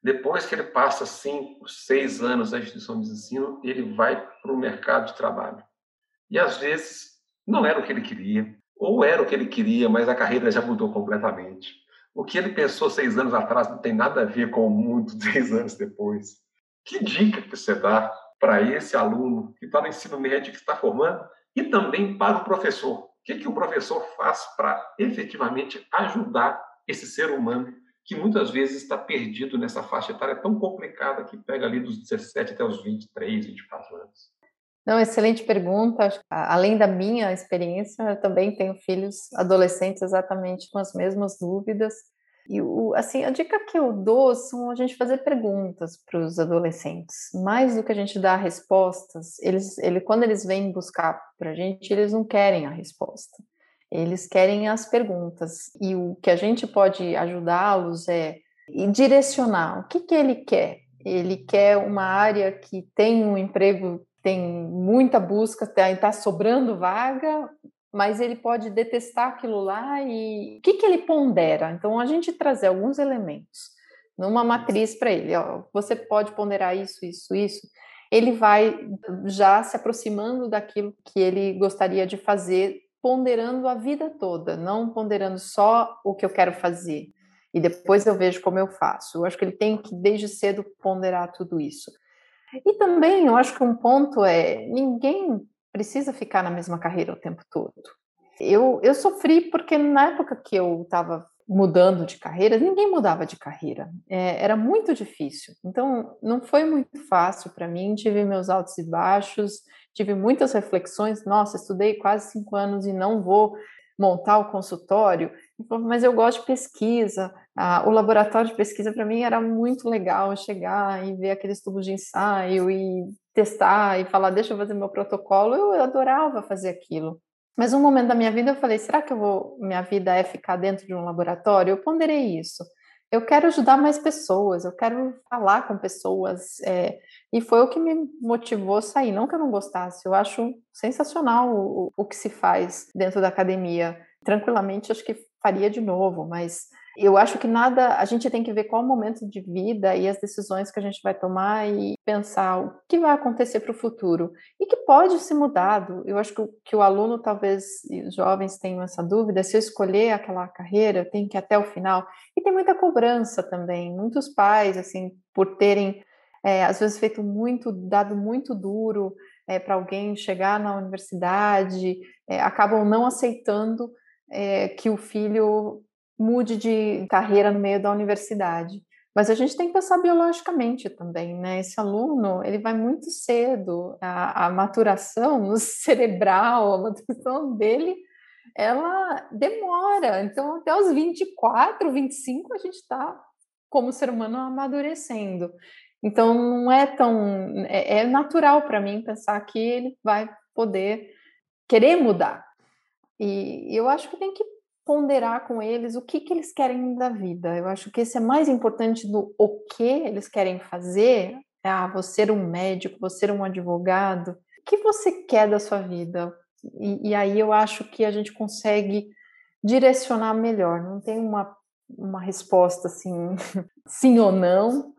Depois que ele passa cinco, seis anos na instituição de ensino, ele vai para o mercado de trabalho. E às vezes não era o que ele queria, ou era o que ele queria, mas a carreira já mudou completamente. O que ele pensou seis anos atrás não tem nada a ver com o mundo seis anos depois. Que dica que você dá para esse aluno que está no ensino médio, que está formando, e também para o professor? O que, que o professor faz para efetivamente ajudar esse ser humano que muitas vezes está perdido nessa faixa etária tão complicada que pega ali dos 17 até os 23, 24 anos? Não, excelente pergunta. Além da minha experiência, eu também tenho filhos adolescentes exatamente com as mesmas dúvidas. E o, assim, a dica que eu dou são a gente fazer perguntas para os adolescentes, mais do que a gente dar respostas. Eles, ele, quando eles vêm buscar para a gente, eles não querem a resposta. Eles querem as perguntas e o que a gente pode ajudá-los é direcionar o que, que ele quer. Ele quer uma área que tem um emprego, tem muita busca, está tá sobrando vaga, mas ele pode detestar aquilo lá e o que, que ele pondera? Então, a gente trazer alguns elementos numa matriz para ele, ó, você pode ponderar isso, isso, isso, ele vai já se aproximando daquilo que ele gostaria de fazer ponderando a vida toda, não ponderando só o que eu quero fazer e depois eu vejo como eu faço. Eu acho que ele tem que desde cedo ponderar tudo isso. E também eu acho que um ponto é ninguém precisa ficar na mesma carreira o tempo todo. Eu, eu sofri porque na época que eu estava mudando de carreira, ninguém mudava de carreira. É, era muito difícil. Então, não foi muito fácil para mim. Tive meus altos e baixos, tive muitas reflexões. Nossa, estudei quase cinco anos e não vou montar o consultório. Mas eu gosto de pesquisa. Ah, o laboratório de pesquisa para mim era muito legal chegar e ver aqueles tubos de ensaio e testar e falar, deixa eu fazer meu protocolo. Eu adorava fazer aquilo. Mas um momento da minha vida eu falei, será que eu vou, minha vida é ficar dentro de um laboratório? Eu ponderei isso. Eu quero ajudar mais pessoas, eu quero falar com pessoas. É, e foi o que me motivou a sair. Não que eu não gostasse, eu acho sensacional o, o que se faz dentro da academia. Tranquilamente, acho que faria de novo, mas eu acho que nada, a gente tem que ver qual o momento de vida e as decisões que a gente vai tomar e pensar o que vai acontecer para o futuro e que pode ser mudado. Eu acho que, que o aluno, talvez, os jovens tenham essa dúvida, se eu escolher aquela carreira, eu tenho que ir até o final. E tem muita cobrança também, muitos pais, assim, por terem, é, às vezes, feito muito, dado muito duro é, para alguém chegar na universidade, é, acabam não aceitando é, que o filho mude de carreira no meio da universidade. Mas a gente tem que pensar biologicamente também, né? Esse aluno, ele vai muito cedo, a, a maturação cerebral, a maturação dele, ela demora. Então, até os 24, 25, a gente está, como ser humano, amadurecendo. Então, não é tão. É, é natural para mim pensar que ele vai poder querer mudar. E eu acho que tem que ponderar com eles o que, que eles querem da vida. Eu acho que esse é mais importante do o que eles querem fazer. É, ah, você ser um médico, você ser um advogado. O que você quer da sua vida? E, e aí eu acho que a gente consegue direcionar melhor. Não tem uma, uma resposta assim, sim ou não,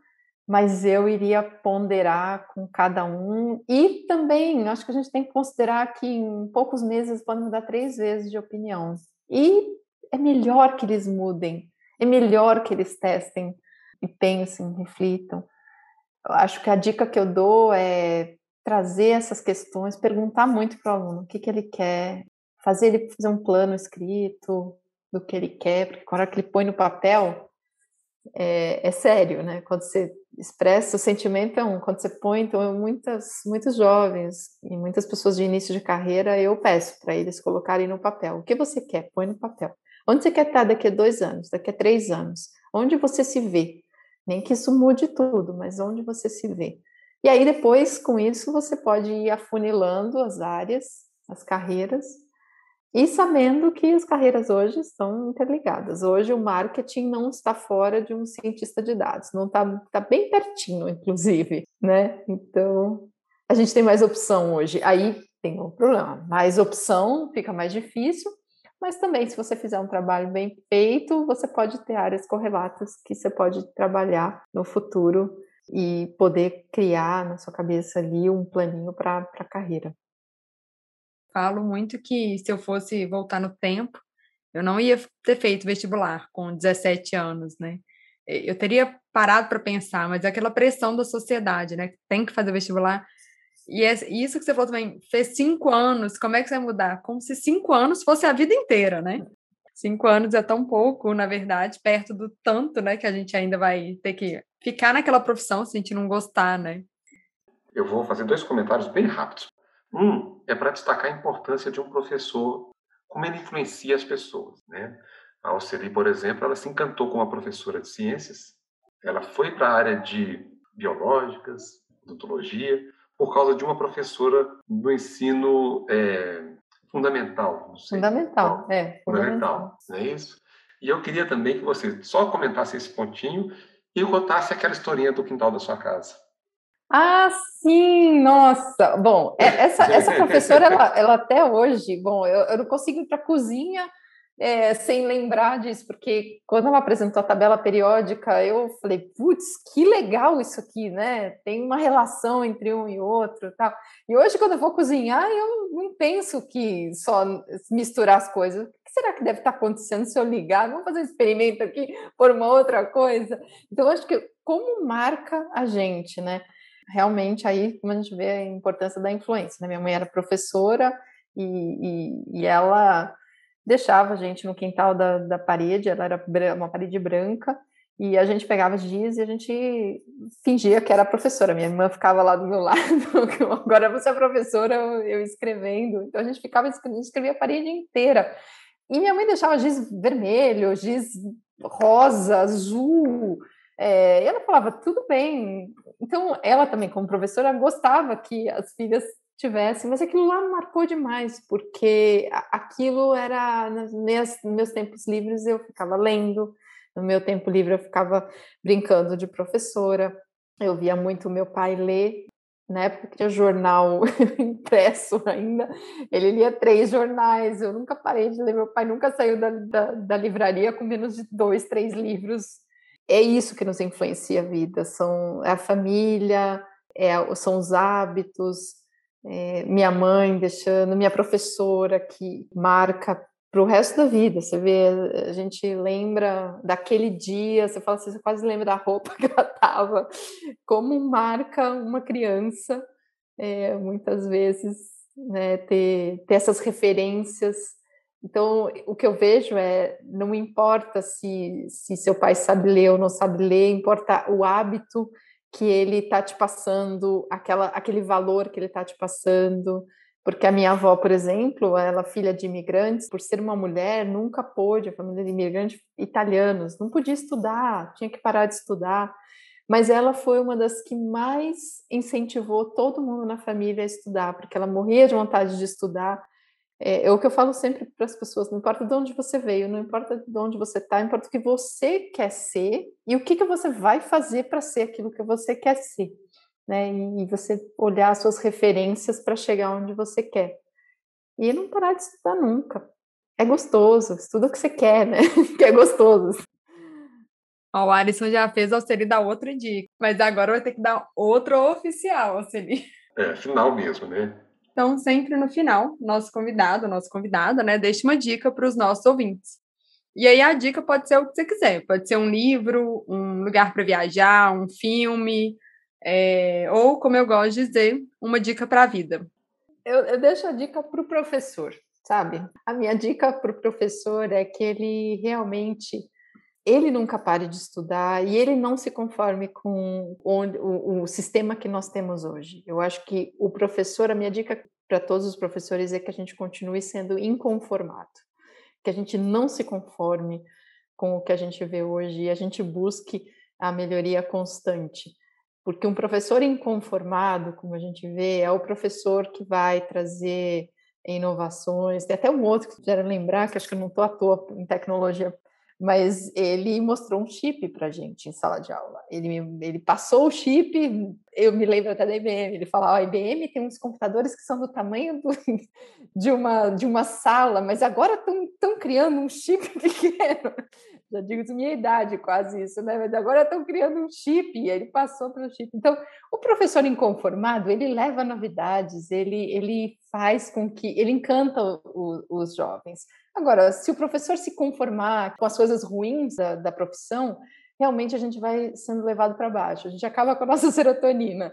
mas eu iria ponderar com cada um e também acho que a gente tem que considerar que em poucos meses podem mudar três vezes de opinião e é melhor que eles mudem, é melhor que eles testem e pensem, reflitam. Eu acho que a dica que eu dou é trazer essas questões, perguntar muito para o aluno o que, que ele quer, fazer ele fazer um plano escrito do que ele quer, porque quando ele põe no papel, é, é, sério, né? Quando você expressa o sentimento é um, quando você põe, então muitas, muitos jovens e muitas pessoas de início de carreira, eu peço para eles colocarem no papel. O que você quer? Põe no papel. Onde você quer estar daqui a dois anos, daqui a três anos? Onde você se vê? Nem que isso mude tudo, mas onde você se vê? E aí depois, com isso, você pode ir afunilando as áreas, as carreiras, e sabendo que as carreiras hoje estão interligadas. Hoje o marketing não está fora de um cientista de dados, não está tá bem pertinho, inclusive, né? Então a gente tem mais opção hoje. Aí tem um problema, mais opção fica mais difícil, mas também se você fizer um trabalho bem feito, você pode ter áreas correlatas que você pode trabalhar no futuro e poder criar na sua cabeça ali um planinho para a carreira falo muito que se eu fosse voltar no tempo, eu não ia ter feito vestibular com 17 anos, né? Eu teria parado para pensar, mas é aquela pressão da sociedade, né? Tem que fazer vestibular. E isso que você falou também, fez cinco anos, como é que você vai mudar? Como se cinco anos fosse a vida inteira, né? Cinco anos é tão pouco, na verdade, perto do tanto, né, que a gente ainda vai ter que ficar naquela profissão se a gente não gostar, né? Eu vou fazer dois comentários bem rápidos. Um é para destacar a importância de um professor, como ele influencia as pessoas. Né? A Alceli, por exemplo, ela se encantou com uma professora de ciências, ela foi para a área de biológicas, odontologia, por causa de uma professora do ensino é, fundamental. Fundamental, não, é. Fundamental, fundamental, não é isso? E eu queria também que você só comentasse esse pontinho e contasse aquela historinha do quintal da sua casa. Ah, sim, nossa. Bom, é, essa, essa professora, ela, ela até hoje, bom, eu, eu não consigo ir para a cozinha é, sem lembrar disso, porque quando ela apresentou a tabela periódica, eu falei, putz, que legal isso aqui, né? Tem uma relação entre um e outro tal. E hoje, quando eu vou cozinhar, eu não penso que só misturar as coisas. O que será que deve estar acontecendo se eu ligar? Vamos fazer um experimento aqui por uma outra coisa? Então, acho que como marca a gente, né? realmente aí como a gente vê a importância da influência. Né? Minha mãe era professora e, e, e, ela deixava a gente no quintal da, da parede, ela era uma parede branca, e a gente pegava giz e a gente fingia que era professora. Minha irmã ficava lá do meu lado, agora você é professora, eu, escrevendo. Então a gente ficava escrevia a parede inteira. E minha mãe deixava giz vermelho, giz rosa, azul, é, ela falava, tudo bem. Então, ela também, como professora, gostava que as filhas tivessem, mas aquilo lá marcou demais, porque aquilo era, nos meus, nos meus tempos livres, eu ficava lendo, no meu tempo livre, eu ficava brincando de professora, eu via muito meu pai ler, na época que tinha jornal impresso ainda, ele lia três jornais, eu nunca parei de ler, meu pai nunca saiu da, da, da livraria com menos de dois, três livros. É isso que nos influencia a vida, são é a família, é, são os hábitos, é, minha mãe deixando, minha professora que marca para o resto da vida. Você vê, a gente lembra daquele dia, você fala assim, você quase lembra da roupa que ela estava, como marca uma criança, é, muitas vezes, né, ter, ter essas referências então, o que eu vejo é, não importa se, se seu pai sabe ler ou não sabe ler, importa o hábito que ele está te passando, aquela, aquele valor que ele está te passando. Porque a minha avó, por exemplo, ela filha de imigrantes, por ser uma mulher, nunca pôde, a família de imigrantes italianos, não podia estudar, tinha que parar de estudar. Mas ela foi uma das que mais incentivou todo mundo na família a estudar, porque ela morria de vontade de estudar é, é, o que eu falo sempre para as pessoas: não importa de onde você veio, não importa de onde você está, importa o que você quer ser e o que, que você vai fazer para ser aquilo que você quer ser. Né? E, e você olhar as suas referências para chegar onde você quer. E não parar de estudar nunca. É gostoso, estuda o que você quer, né? que é gostoso. o Alisson já fez a Alceli dar outra dica, mas agora vai ter que dar outra oficial, Alceli. É, final mesmo, né? Então, sempre no final, nosso convidado, nossa convidada, né, deixa uma dica para os nossos ouvintes. E aí a dica pode ser o que você quiser, pode ser um livro, um lugar para viajar, um filme, é, ou, como eu gosto de dizer, uma dica para a vida. Eu, eu deixo a dica para o professor, sabe? A minha dica para o professor é que ele realmente ele nunca pare de estudar e ele não se conforme com o, o, o, sistema que nós temos hoje. Eu acho que o professor, a minha dica para todos os professores é que a gente continue sendo inconformado, que a gente não se conforme com o que a gente vê hoje e a gente busque a melhoria constante. Porque um professor inconformado, como a gente vê, é o professor que vai trazer inovações. Tem até um outro que quiser lembrar, que acho que eu não estou à toa em tecnologia mas ele mostrou um chip para gente em sala de aula. Ele, ele passou o chip, eu me lembro até da IBM, ele falava, a IBM tem uns computadores que são do tamanho do, de, uma, de uma sala, mas agora estão criando um chip pequeno. Já digo de minha idade quase isso, né? Mas agora estão criando um chip, e ele passou pelo chip. Então, o professor inconformado, ele leva novidades, ele, ele faz com que, ele encanta o, os jovens. Agora, se o professor se conformar com as coisas ruins da, da profissão, realmente a gente vai sendo levado para baixo. A gente acaba com a nossa serotonina.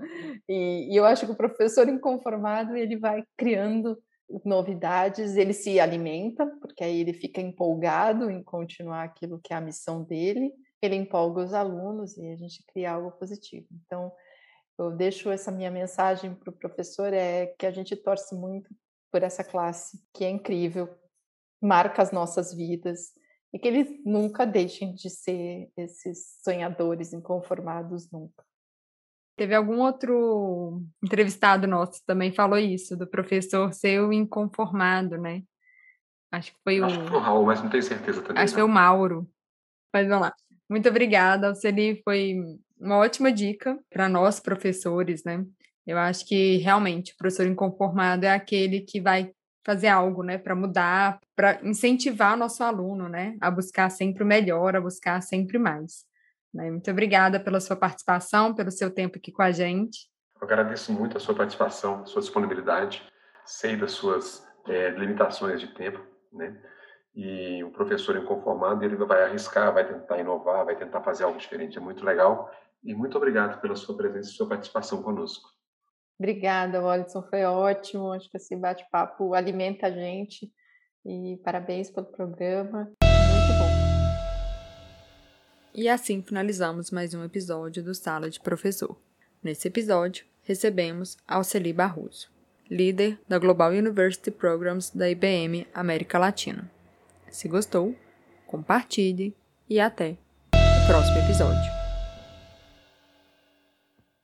E, e, eu acho que o professor inconformado ele vai criando novidades, ele se alimenta, porque aí ele fica empolgado em continuar aquilo que é a missão dele. Ele empolga os alunos e a gente cria algo positivo. Então, eu deixo essa minha mensagem para o professor é que a gente torce muito por essa classe que é incrível, marca as nossas vidas e que eles nunca deixem de ser esses sonhadores inconformados nunca. Teve algum outro entrevistado nosso que também falou isso, do professor ser o inconformado, né? Acho que foi Acho o. que foi o Raul, mas não tenho certeza também. Acho que foi o Mauro. Mas vamos lá. Muito obrigada, Alceli. Foi uma ótima dica para nós, professores, né? Eu acho que realmente o professor inconformado é aquele que vai fazer algo, né, para mudar, para incentivar nosso aluno, né, a buscar sempre o melhor, a buscar sempre mais. Né? Muito obrigada pela sua participação, pelo seu tempo aqui com a gente. Eu agradeço muito a sua participação, a sua disponibilidade. Sei das suas é, limitações de tempo, né? E o professor inconformado, ele vai arriscar, vai tentar inovar, vai tentar fazer algo diferente. É muito legal. E muito obrigado pela sua presença e sua participação conosco. Obrigada, Wallison, foi ótimo. Acho que esse bate-papo alimenta a gente. E parabéns pelo programa. Muito bom. E assim finalizamos mais um episódio do Sala de Professor. Nesse episódio, recebemos Alceli Barroso, líder da Global University Programs da IBM América Latina. Se gostou, compartilhe e até o próximo episódio.